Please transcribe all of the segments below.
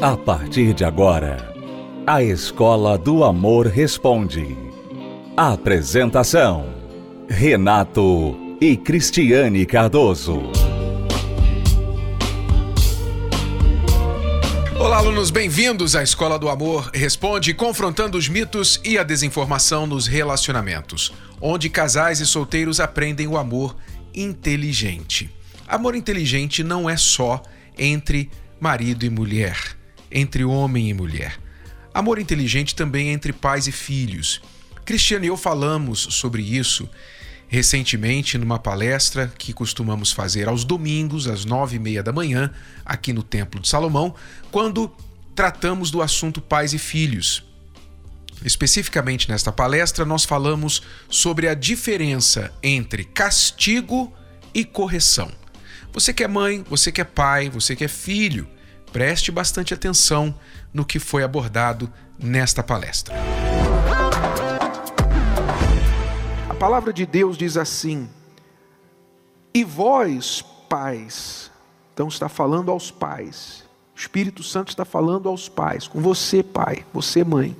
A partir de agora, a Escola do Amor Responde. Apresentação: Renato e Cristiane Cardoso. Olá, alunos, bem-vindos à Escola do Amor Responde, confrontando os mitos e a desinformação nos relacionamentos, onde casais e solteiros aprendem o amor inteligente. Amor inteligente não é só entre marido e mulher entre homem e mulher. Amor inteligente também é entre pais e filhos. Cristiano e eu falamos sobre isso recentemente numa palestra que costumamos fazer aos domingos, às nove e meia da manhã, aqui no Templo de Salomão, quando tratamos do assunto pais e filhos. Especificamente nesta palestra, nós falamos sobre a diferença entre castigo e correção. Você que é mãe, você que é pai, você que é filho, Preste bastante atenção no que foi abordado nesta palestra. A palavra de Deus diz assim: E vós, pais, então está falando aos pais. O Espírito Santo está falando aos pais, com você, pai, você, mãe.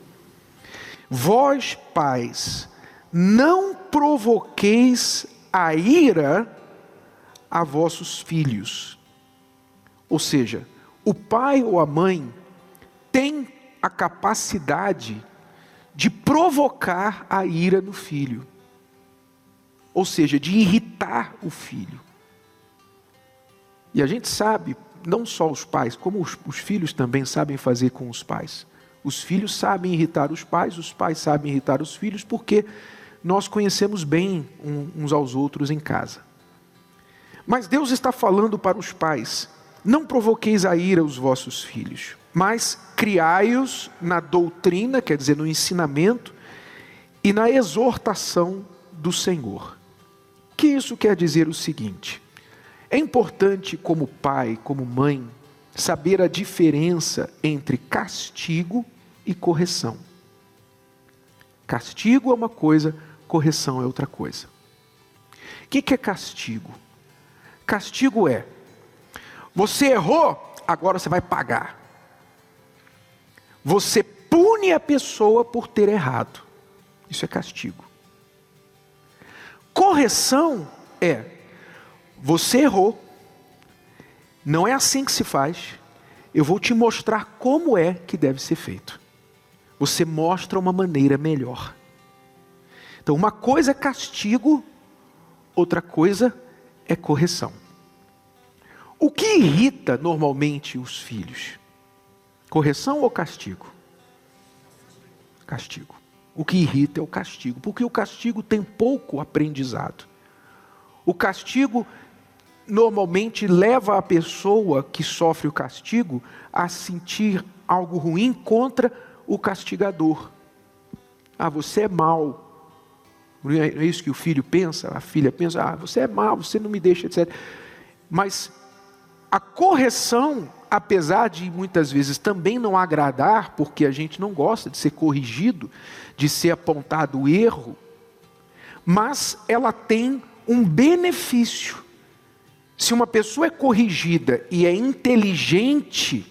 Vós, pais, não provoqueis a ira a vossos filhos. Ou seja, o pai ou a mãe tem a capacidade de provocar a ira no filho, ou seja, de irritar o filho. E a gente sabe, não só os pais, como os, os, filhos também sabem fazer com os pais. Os filhos sabem irritar os pais, os pais sabem irritar os filhos, porque nós conhecemos bem uns aos outros em casa. Mas Deus está falando para os pais não provoqueis a ira os vossos filhos, mas criai-os na doutrina, quer dizer, no ensinamento e na exortação do Senhor. Que isso quer dizer o seguinte: é importante, como pai, como mãe, saber a diferença entre castigo e correção. Castigo é uma coisa, correção é outra coisa. O que é castigo? Castigo é você errou, agora você vai pagar. Você pune a pessoa por ter errado. Isso é castigo. Correção é: você errou. Não é assim que se faz. Eu vou te mostrar como é que deve ser feito. Você mostra uma maneira melhor. Então, uma coisa é castigo, outra coisa é correção. O que irrita normalmente os filhos? Correção ou castigo? Castigo. O que irrita é o castigo, porque o castigo tem pouco aprendizado. O castigo normalmente leva a pessoa que sofre o castigo a sentir algo ruim contra o castigador. Ah, você é mau. Não é isso que o filho pensa, a filha pensa, ah, você é mau, você não me deixa, etc. Mas a correção, apesar de muitas vezes também não agradar, porque a gente não gosta de ser corrigido, de ser apontado o erro, mas ela tem um benefício. Se uma pessoa é corrigida e é inteligente,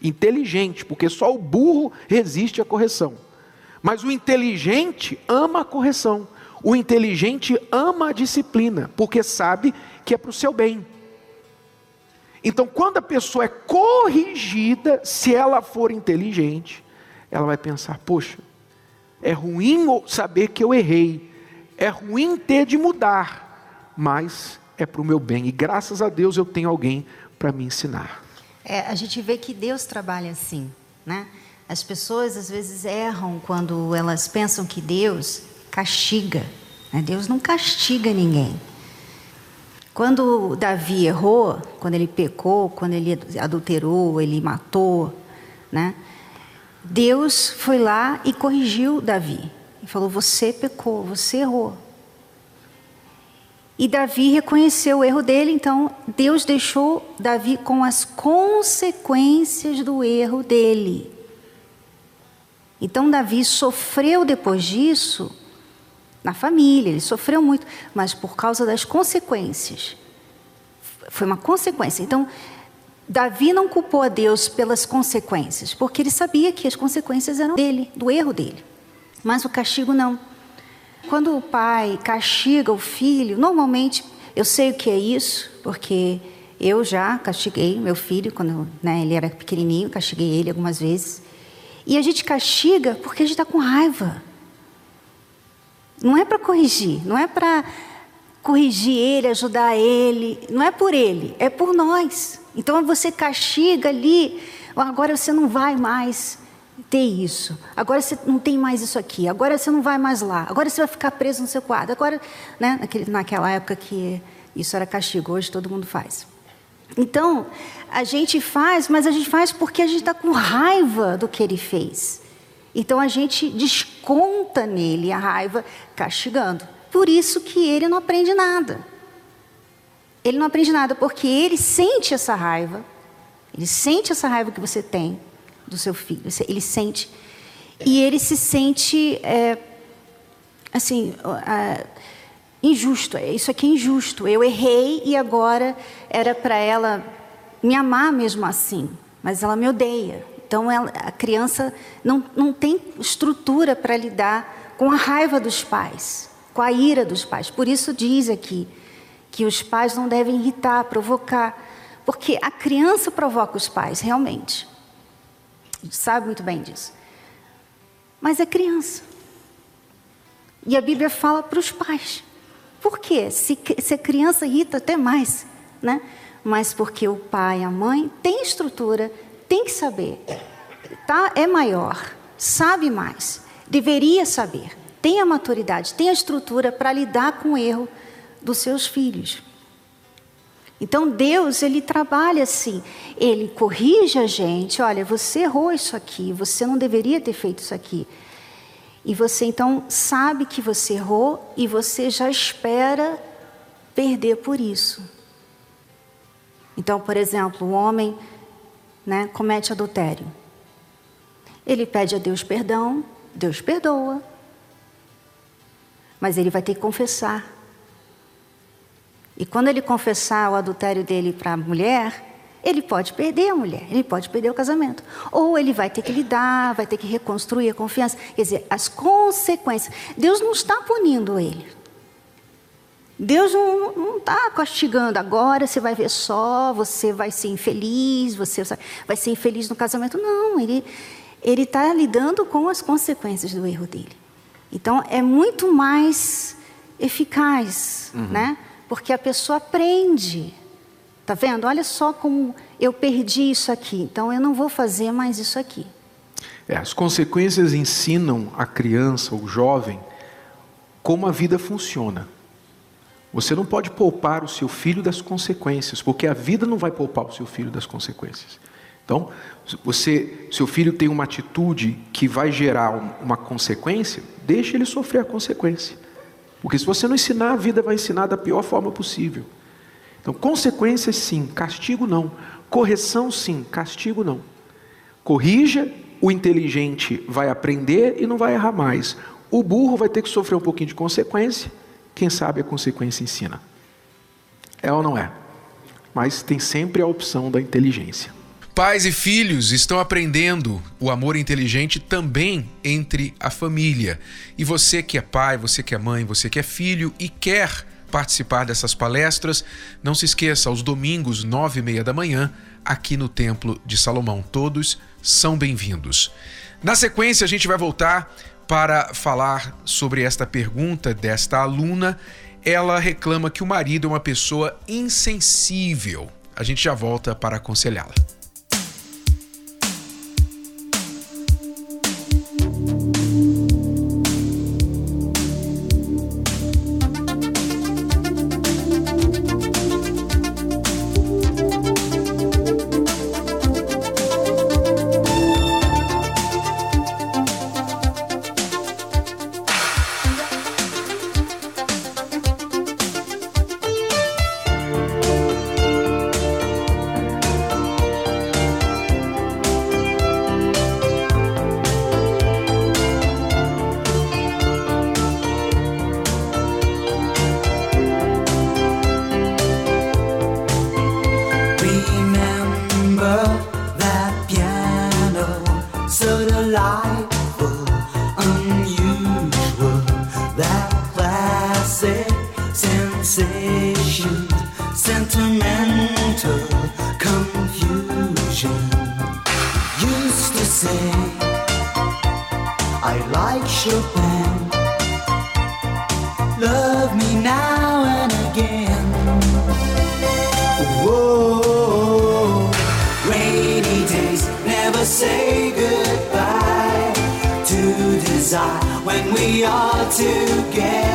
inteligente, porque só o burro resiste à correção. Mas o inteligente ama a correção. O inteligente ama a disciplina, porque sabe que é para o seu bem. Então, quando a pessoa é corrigida, se ela for inteligente, ela vai pensar: poxa, é ruim saber que eu errei, é ruim ter de mudar, mas é para o meu bem, e graças a Deus eu tenho alguém para me ensinar. É, a gente vê que Deus trabalha assim, né? As pessoas às vezes erram quando elas pensam que Deus castiga. Né? Deus não castiga ninguém. Quando Davi errou, quando ele pecou, quando ele adulterou, ele matou, né? Deus foi lá e corrigiu Davi. E falou: Você pecou, você errou. E Davi reconheceu o erro dele, então Deus deixou Davi com as consequências do erro dele. Então Davi sofreu depois disso na família, ele sofreu muito, mas por causa das consequências. Foi uma consequência. Então, Davi não culpou a Deus pelas consequências, porque ele sabia que as consequências eram dele, do erro dele. Mas o castigo não. Quando o pai castiga o filho, normalmente eu sei o que é isso, porque eu já castiguei meu filho quando né, ele era pequenininho, castiguei ele algumas vezes. E a gente castiga porque a gente está com raiva. Não é para corrigir, não é para corrigir ele, ajudar ele, não é por ele, é por nós. Então você castiga ali, agora você não vai mais ter isso, agora você não tem mais isso aqui, agora você não vai mais lá, agora você vai ficar preso no seu quadro, agora, né, naquele, naquela época que isso era castigo, hoje todo mundo faz. Então, a gente faz, mas a gente faz porque a gente está com raiva do que ele fez. Então a gente desconta nele a raiva castigando. Por isso que ele não aprende nada. Ele não aprende nada porque ele sente essa raiva. Ele sente essa raiva que você tem do seu filho. Ele sente. E ele se sente, é, assim, é, injusto. Isso aqui é injusto. Eu errei e agora era para ela me amar mesmo assim. Mas ela me odeia. Então ela, a criança não, não tem estrutura para lidar com a raiva dos pais com a ira dos pais. Por isso diz aqui que os pais não devem irritar, provocar, porque a criança provoca os pais, realmente. A gente sabe muito bem disso. Mas é criança. E a Bíblia fala para os pais. Por quê? Se, se a criança irrita até mais, né? Mas porque o pai, a mãe, tem estrutura, tem que saber. Tá? É maior, sabe mais, deveria saber tem a maturidade, tem a estrutura para lidar com o erro dos seus filhos. Então Deus, ele trabalha assim, ele corrige a gente, olha, você errou isso aqui, você não deveria ter feito isso aqui. E você então sabe que você errou e você já espera perder por isso. Então, por exemplo, o homem né, comete adultério. Ele pede a Deus perdão, Deus perdoa, mas ele vai ter que confessar. E quando ele confessar o adultério dele para a mulher, ele pode perder a mulher, ele pode perder o casamento. Ou ele vai ter que lidar, vai ter que reconstruir a confiança. Quer dizer, as consequências. Deus não está punindo ele. Deus não está castigando. Agora você vai ver só, você vai ser infeliz, você vai ser infeliz no casamento. Não, ele está lidando com as consequências do erro dele. Então, é muito mais eficaz, uhum. né? Porque a pessoa aprende. Tá vendo? Olha só como eu perdi isso aqui, então eu não vou fazer mais isso aqui. É, as consequências ensinam a criança, o jovem, como a vida funciona. Você não pode poupar o seu filho das consequências, porque a vida não vai poupar o seu filho das consequências. Então, você, seu filho tem uma atitude que vai gerar uma consequência, deixe ele sofrer a consequência. Porque se você não ensinar, a vida vai ensinar da pior forma possível. Então, consequências sim, castigo não. Correção sim, castigo não. Corrija, o inteligente vai aprender e não vai errar mais. O burro vai ter que sofrer um pouquinho de consequência, quem sabe a consequência ensina. É ou não é? Mas tem sempre a opção da inteligência. Pais e filhos estão aprendendo o amor inteligente também entre a família. E você que é pai, você que é mãe, você que é filho e quer participar dessas palestras, não se esqueça, aos domingos, nove e meia da manhã, aqui no Templo de Salomão. Todos são bem-vindos. Na sequência, a gente vai voltar para falar sobre esta pergunta desta aluna. Ela reclama que o marido é uma pessoa insensível. A gente já volta para aconselhá-la. Sentimental confusion. Used to say, I like Chopin. Love me now and again. Whoa, rainy days never say goodbye to desire when we are together.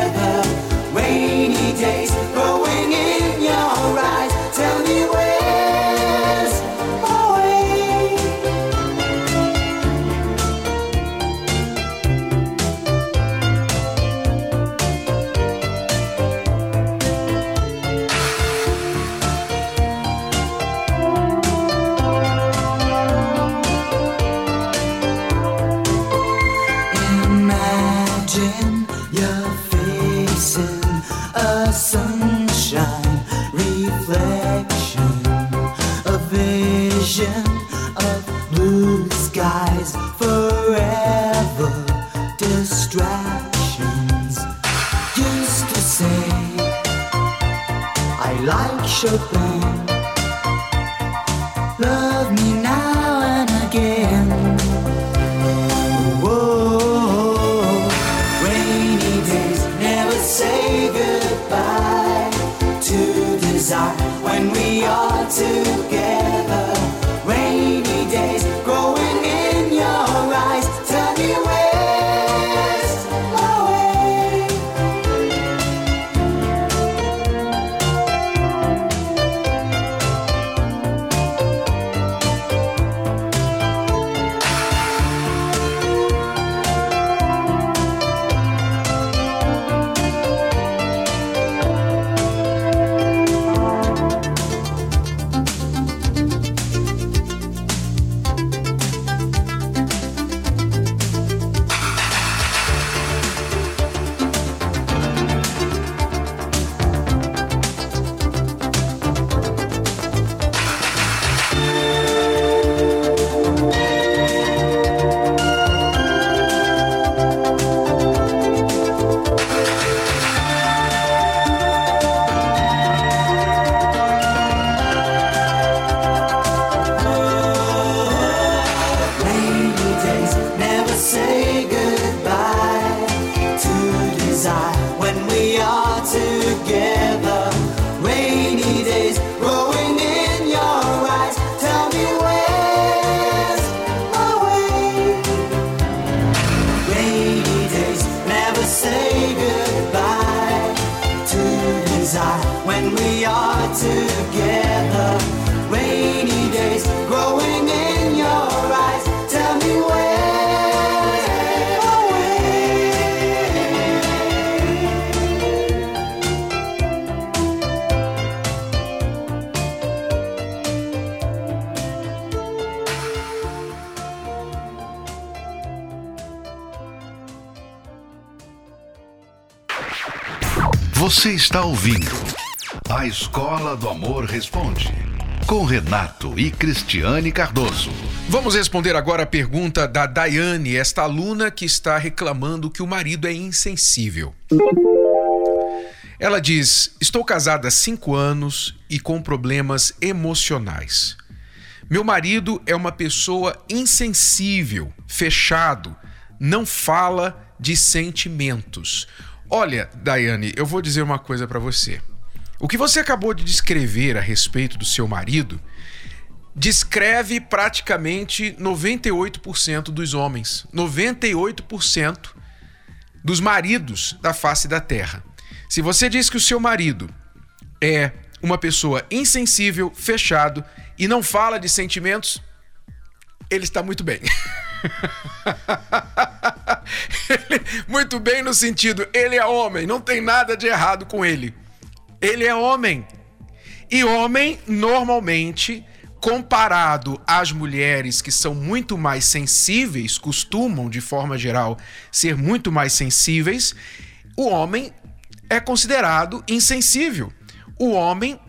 Você está ouvindo A Escola do Amor Responde, com Renato e Cristiane Cardoso. Vamos responder agora a pergunta da Daiane, esta aluna que está reclamando que o marido é insensível. Ela diz: Estou casada há cinco anos e com problemas emocionais. Meu marido é uma pessoa insensível, fechado, não fala de sentimentos. Olha, Daiane, eu vou dizer uma coisa para você. O que você acabou de descrever a respeito do seu marido descreve praticamente 98% dos homens, 98% dos maridos da face da terra. Se você diz que o seu marido é uma pessoa insensível, fechado e não fala de sentimentos, ele está muito bem. Muito bem no sentido, ele é homem, não tem nada de errado com ele. Ele é homem. E homem, normalmente, comparado às mulheres que são muito mais sensíveis, costumam, de forma geral, ser muito mais sensíveis, o homem é considerado insensível. O homem,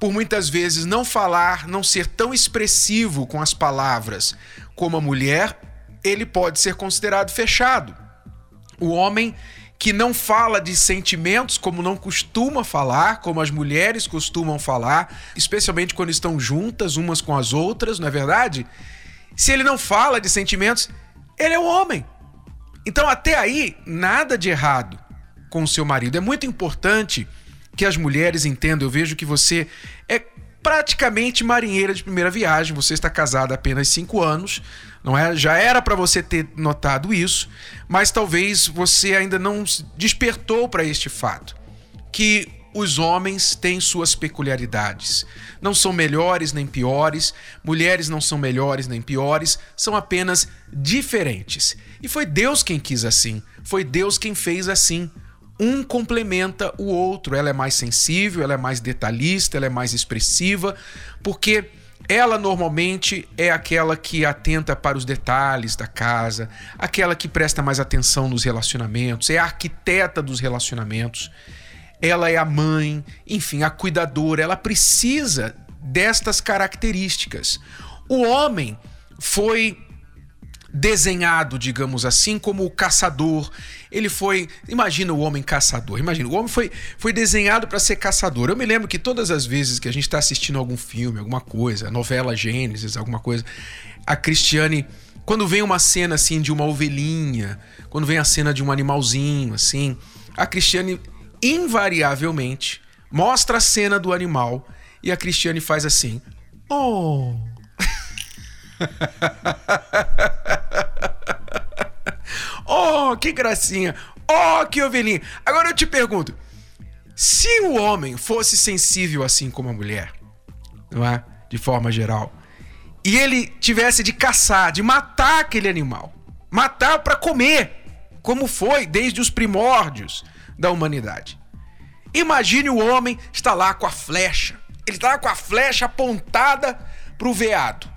por muitas vezes não falar, não ser tão expressivo com as palavras como a mulher, ele pode ser considerado fechado. O homem que não fala de sentimentos como não costuma falar, como as mulheres costumam falar, especialmente quando estão juntas umas com as outras, não é verdade? Se ele não fala de sentimentos, ele é um homem. Então, até aí, nada de errado com o seu marido. É muito importante que as mulheres entendam. Eu vejo que você é praticamente marinheira de primeira viagem. Você está casada há apenas cinco anos, não é? Já era para você ter notado isso, mas talvez você ainda não despertou para este fato que os homens têm suas peculiaridades. Não são melhores nem piores, mulheres não são melhores nem piores, são apenas diferentes. E foi Deus quem quis assim, foi Deus quem fez assim um complementa o outro. Ela é mais sensível, ela é mais detalhista, ela é mais expressiva, porque ela normalmente é aquela que atenta para os detalhes da casa, aquela que presta mais atenção nos relacionamentos, é a arquiteta dos relacionamentos. Ela é a mãe, enfim, a cuidadora, ela precisa destas características. O homem foi desenhado, digamos assim, como o caçador. Ele foi, imagina o homem caçador. Imagina, o homem foi, foi desenhado para ser caçador. Eu me lembro que todas as vezes que a gente está assistindo algum filme, alguma coisa, novela Gênesis, alguma coisa, a Cristiane, quando vem uma cena assim de uma ovelhinha, quando vem a cena de um animalzinho assim, a Cristiane invariavelmente mostra a cena do animal e a Cristiane faz assim: "Oh, oh, que gracinha! Oh, que ovelhinha! Agora eu te pergunto: se o homem fosse sensível assim como a mulher, não é? De forma geral, e ele tivesse de caçar, de matar aquele animal, matar para comer, como foi desde os primórdios da humanidade. Imagine o homem está lá com a flecha, ele está lá com a flecha apontada para o veado.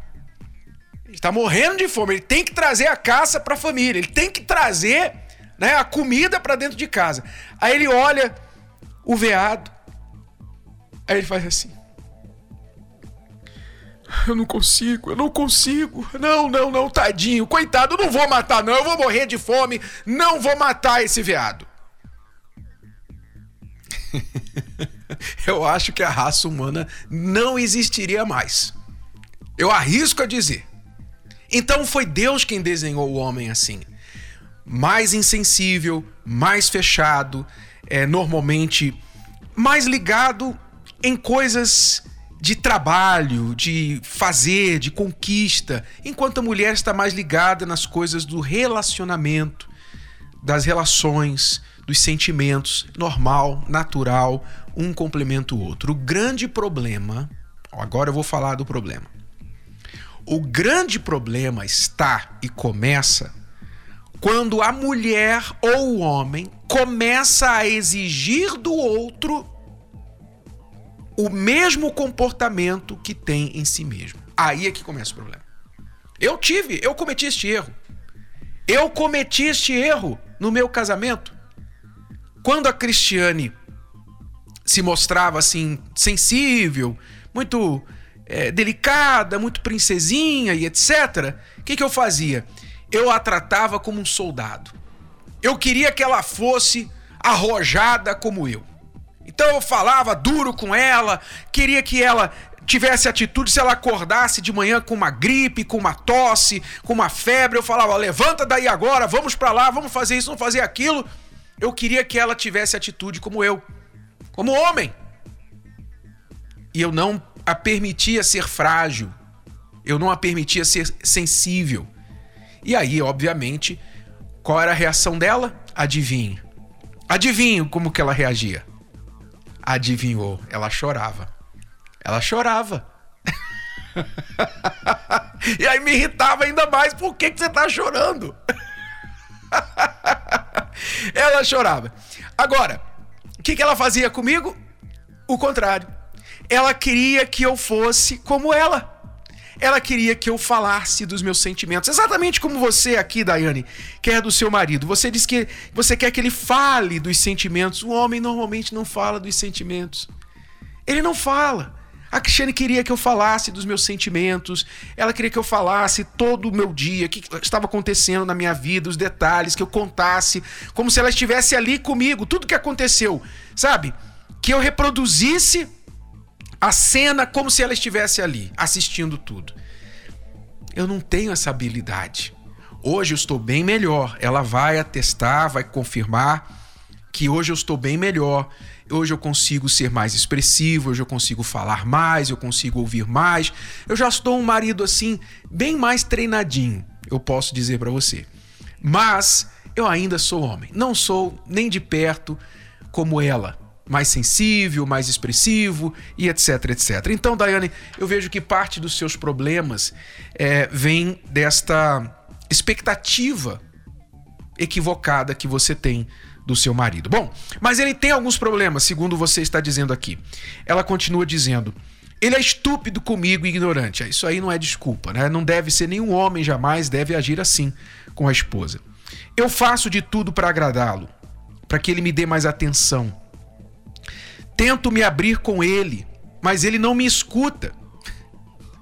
Ele está morrendo de fome, ele tem que trazer a caça para a família, ele tem que trazer né, a comida para dentro de casa. Aí ele olha o veado, aí ele faz assim. Eu não consigo, eu não consigo. Não, não, não, tadinho. Coitado, eu não vou matar, não. Eu vou morrer de fome. Não vou matar esse veado. eu acho que a raça humana não existiria mais. Eu arrisco a dizer. Então foi Deus quem desenhou o homem assim. Mais insensível, mais fechado, é, normalmente mais ligado em coisas de trabalho, de fazer, de conquista, enquanto a mulher está mais ligada nas coisas do relacionamento, das relações, dos sentimentos, normal, natural, um complementa o outro. O grande problema, agora eu vou falar do problema. O grande problema está e começa quando a mulher ou o homem começa a exigir do outro o mesmo comportamento que tem em si mesmo. Aí é que começa o problema. Eu tive, eu cometi este erro. Eu cometi este erro no meu casamento. Quando a Cristiane se mostrava assim sensível, muito é, delicada, muito princesinha e etc., o que, que eu fazia? Eu a tratava como um soldado. Eu queria que ela fosse arrojada como eu. Então eu falava duro com ela, queria que ela tivesse atitude, se ela acordasse de manhã com uma gripe, com uma tosse, com uma febre, eu falava: levanta daí agora, vamos para lá, vamos fazer isso, vamos fazer aquilo. Eu queria que ela tivesse atitude como eu, como homem. E eu não a permitia ser frágil, eu não a permitia ser sensível. E aí, obviamente, qual era a reação dela? Adivinhe. Adivinho como que ela reagia. Adivinhou, ela chorava. Ela chorava. e aí me irritava ainda mais. Por que, que você tá chorando? ela chorava. Agora, o que, que ela fazia comigo? O contrário ela queria que eu fosse como ela. Ela queria que eu falasse dos meus sentimentos. Exatamente como você aqui, Daiane, quer do seu marido. Você diz que você quer que ele fale dos sentimentos. O homem normalmente não fala dos sentimentos. Ele não fala. A Cristiane queria que eu falasse dos meus sentimentos, ela queria que eu falasse todo o meu dia, o que estava acontecendo na minha vida, os detalhes, que eu contasse, como se ela estivesse ali comigo, tudo que aconteceu, sabe? Que eu reproduzisse a cena como se ela estivesse ali, assistindo tudo. Eu não tenho essa habilidade. Hoje eu estou bem melhor. Ela vai atestar, vai confirmar que hoje eu estou bem melhor. Hoje eu consigo ser mais expressivo, hoje eu consigo falar mais, eu consigo ouvir mais. Eu já estou um marido assim, bem mais treinadinho, eu posso dizer para você. Mas eu ainda sou homem. Não sou nem de perto como ela. Mais sensível, mais expressivo e etc, etc. Então, Daiane, eu vejo que parte dos seus problemas é, vem desta expectativa equivocada que você tem do seu marido. Bom, mas ele tem alguns problemas, segundo você está dizendo aqui. Ela continua dizendo: ele é estúpido comigo e ignorante. Isso aí não é desculpa, né? Não deve ser nenhum homem jamais deve agir assim com a esposa. Eu faço de tudo para agradá-lo, para que ele me dê mais atenção. Tento me abrir com ele, mas ele não me escuta.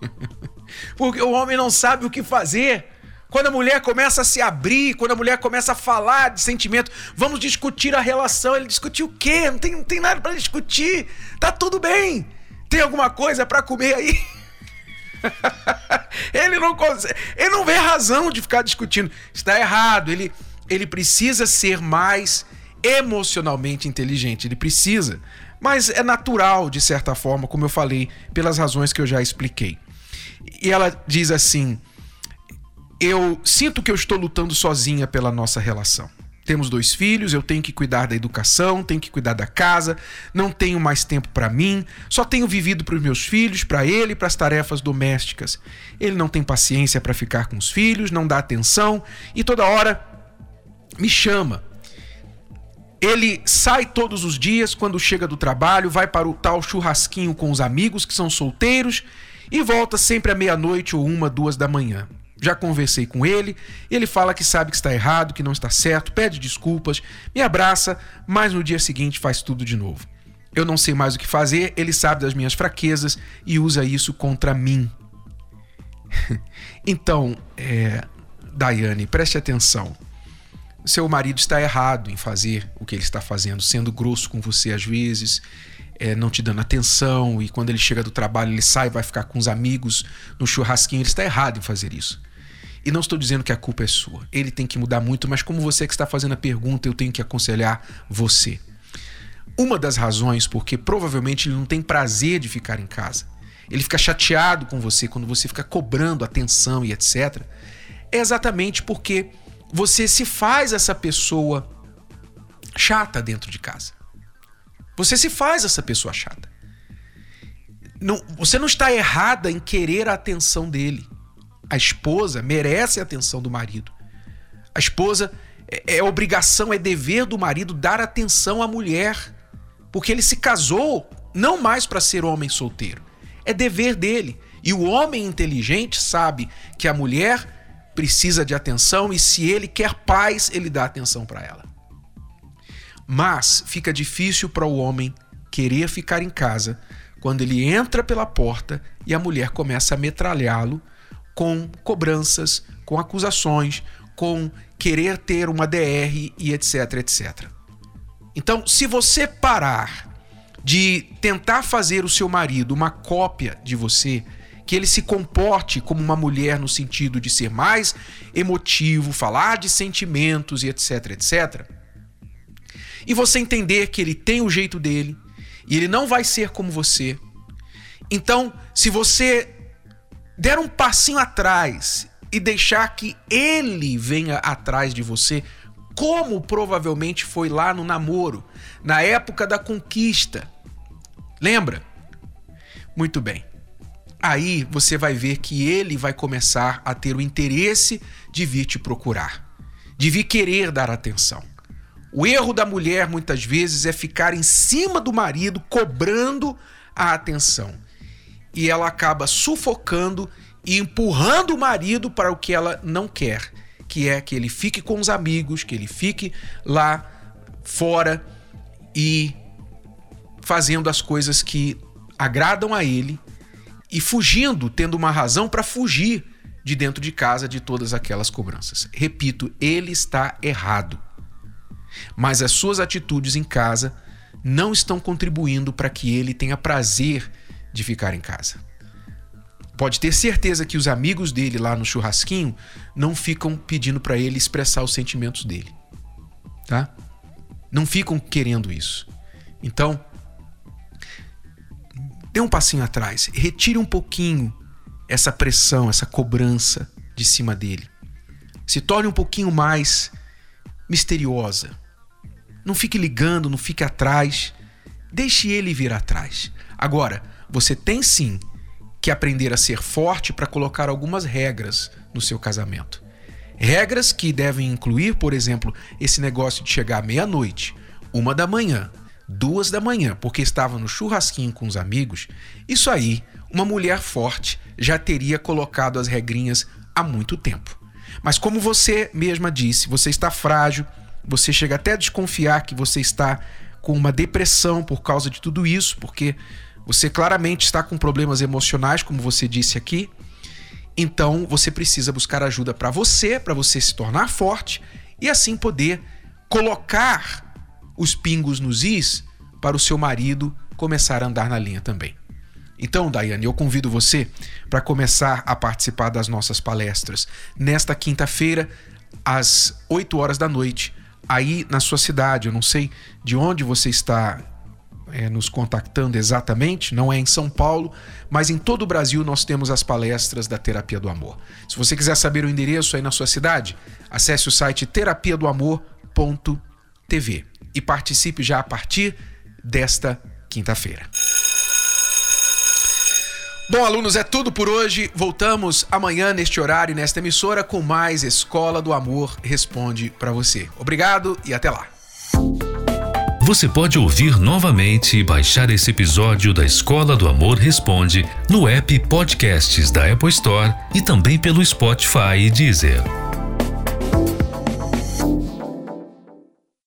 Porque o homem não sabe o que fazer. Quando a mulher começa a se abrir, quando a mulher começa a falar de sentimento, vamos discutir a relação. Ele discutiu o quê? Não tem, não tem nada para discutir. Tá tudo bem. Tem alguma coisa para comer aí? ele não consegue, ele não vê razão de ficar discutindo. Está errado. Ele, ele precisa ser mais emocionalmente inteligente. Ele precisa. Mas é natural, de certa forma, como eu falei, pelas razões que eu já expliquei. E ela diz assim: eu sinto que eu estou lutando sozinha pela nossa relação. Temos dois filhos, eu tenho que cuidar da educação, tenho que cuidar da casa, não tenho mais tempo para mim, só tenho vivido para os meus filhos, para ele e para as tarefas domésticas. Ele não tem paciência para ficar com os filhos, não dá atenção e toda hora me chama. Ele sai todos os dias, quando chega do trabalho, vai para o tal churrasquinho com os amigos que são solteiros e volta sempre à meia-noite ou uma, duas da manhã. Já conversei com ele, ele fala que sabe que está errado, que não está certo, pede desculpas, me abraça, mas no dia seguinte faz tudo de novo. Eu não sei mais o que fazer, ele sabe das minhas fraquezas e usa isso contra mim. então, é, Daiane, preste atenção. Seu marido está errado em fazer o que ele está fazendo, sendo grosso com você às vezes, é, não te dando atenção, e quando ele chega do trabalho, ele sai, vai ficar com os amigos no churrasquinho, ele está errado em fazer isso. E não estou dizendo que a culpa é sua. Ele tem que mudar muito, mas como você que está fazendo a pergunta, eu tenho que aconselhar você. Uma das razões porque provavelmente ele não tem prazer de ficar em casa. Ele fica chateado com você quando você fica cobrando atenção e etc. É exatamente porque você se faz essa pessoa chata dentro de casa. Você se faz essa pessoa chata. Não, você não está errada em querer a atenção dele a esposa merece a atenção do marido. A esposa é, é obrigação, é dever do marido dar atenção à mulher, porque ele se casou não mais para ser homem solteiro. É dever dele. E o homem inteligente sabe que a mulher precisa de atenção e se ele quer paz, ele dá atenção para ela. Mas fica difícil para o homem querer ficar em casa quando ele entra pela porta e a mulher começa a metralhá-lo com cobranças, com acusações, com querer ter uma DR e etc, etc. Então, se você parar de tentar fazer o seu marido uma cópia de você, que ele se comporte como uma mulher no sentido de ser mais emotivo, falar de sentimentos e etc, etc. E você entender que ele tem o jeito dele e ele não vai ser como você. Então, se você der um passinho atrás e deixar que ele venha atrás de você, como provavelmente foi lá no namoro, na época da conquista. Lembra? Muito bem. Aí você vai ver que ele vai começar a ter o interesse de vir te procurar, de vir querer dar atenção. O erro da mulher muitas vezes é ficar em cima do marido cobrando a atenção e ela acaba sufocando e empurrando o marido para o que ela não quer, que é que ele fique com os amigos, que ele fique lá fora e fazendo as coisas que agradam a ele e fugindo, tendo uma razão para fugir de dentro de casa de todas aquelas cobranças. Repito, ele está errado. Mas as suas atitudes em casa não estão contribuindo para que ele tenha prazer de ficar em casa. Pode ter certeza que os amigos dele lá no churrasquinho não ficam pedindo para ele expressar os sentimentos dele. Tá? Não ficam querendo isso. Então, dê um passinho atrás, retire um pouquinho essa pressão, essa cobrança de cima dele. Se torne um pouquinho mais misteriosa. Não fique ligando, não fique atrás. Deixe ele vir atrás. Agora, você tem sim que aprender a ser forte para colocar algumas regras no seu casamento. Regras que devem incluir, por exemplo, esse negócio de chegar meia-noite, uma da manhã, duas da manhã, porque estava no churrasquinho com os amigos. Isso aí, uma mulher forte já teria colocado as regrinhas há muito tempo. Mas como você mesma disse, você está frágil, você chega até a desconfiar que você está com uma depressão por causa de tudo isso, porque você claramente está com problemas emocionais, como você disse aqui. Então você precisa buscar ajuda para você, para você se tornar forte e assim poder colocar os pingos nos is para o seu marido começar a andar na linha também. Então, Daiane, eu convido você para começar a participar das nossas palestras nesta quinta-feira, às 8 horas da noite, aí na sua cidade. Eu não sei de onde você está é, nos contactando exatamente, não é em São Paulo, mas em todo o Brasil nós temos as palestras da Terapia do Amor. Se você quiser saber o endereço aí na sua cidade, acesse o site terapia do amor.tv e participe já a partir desta quinta-feira. Bom, alunos, é tudo por hoje. Voltamos amanhã neste horário, nesta emissora, com mais Escola do Amor Responde para você. Obrigado e até lá. Você pode ouvir novamente e baixar esse episódio da Escola do Amor Responde no app Podcasts da Apple Store e também pelo Spotify e Deezer.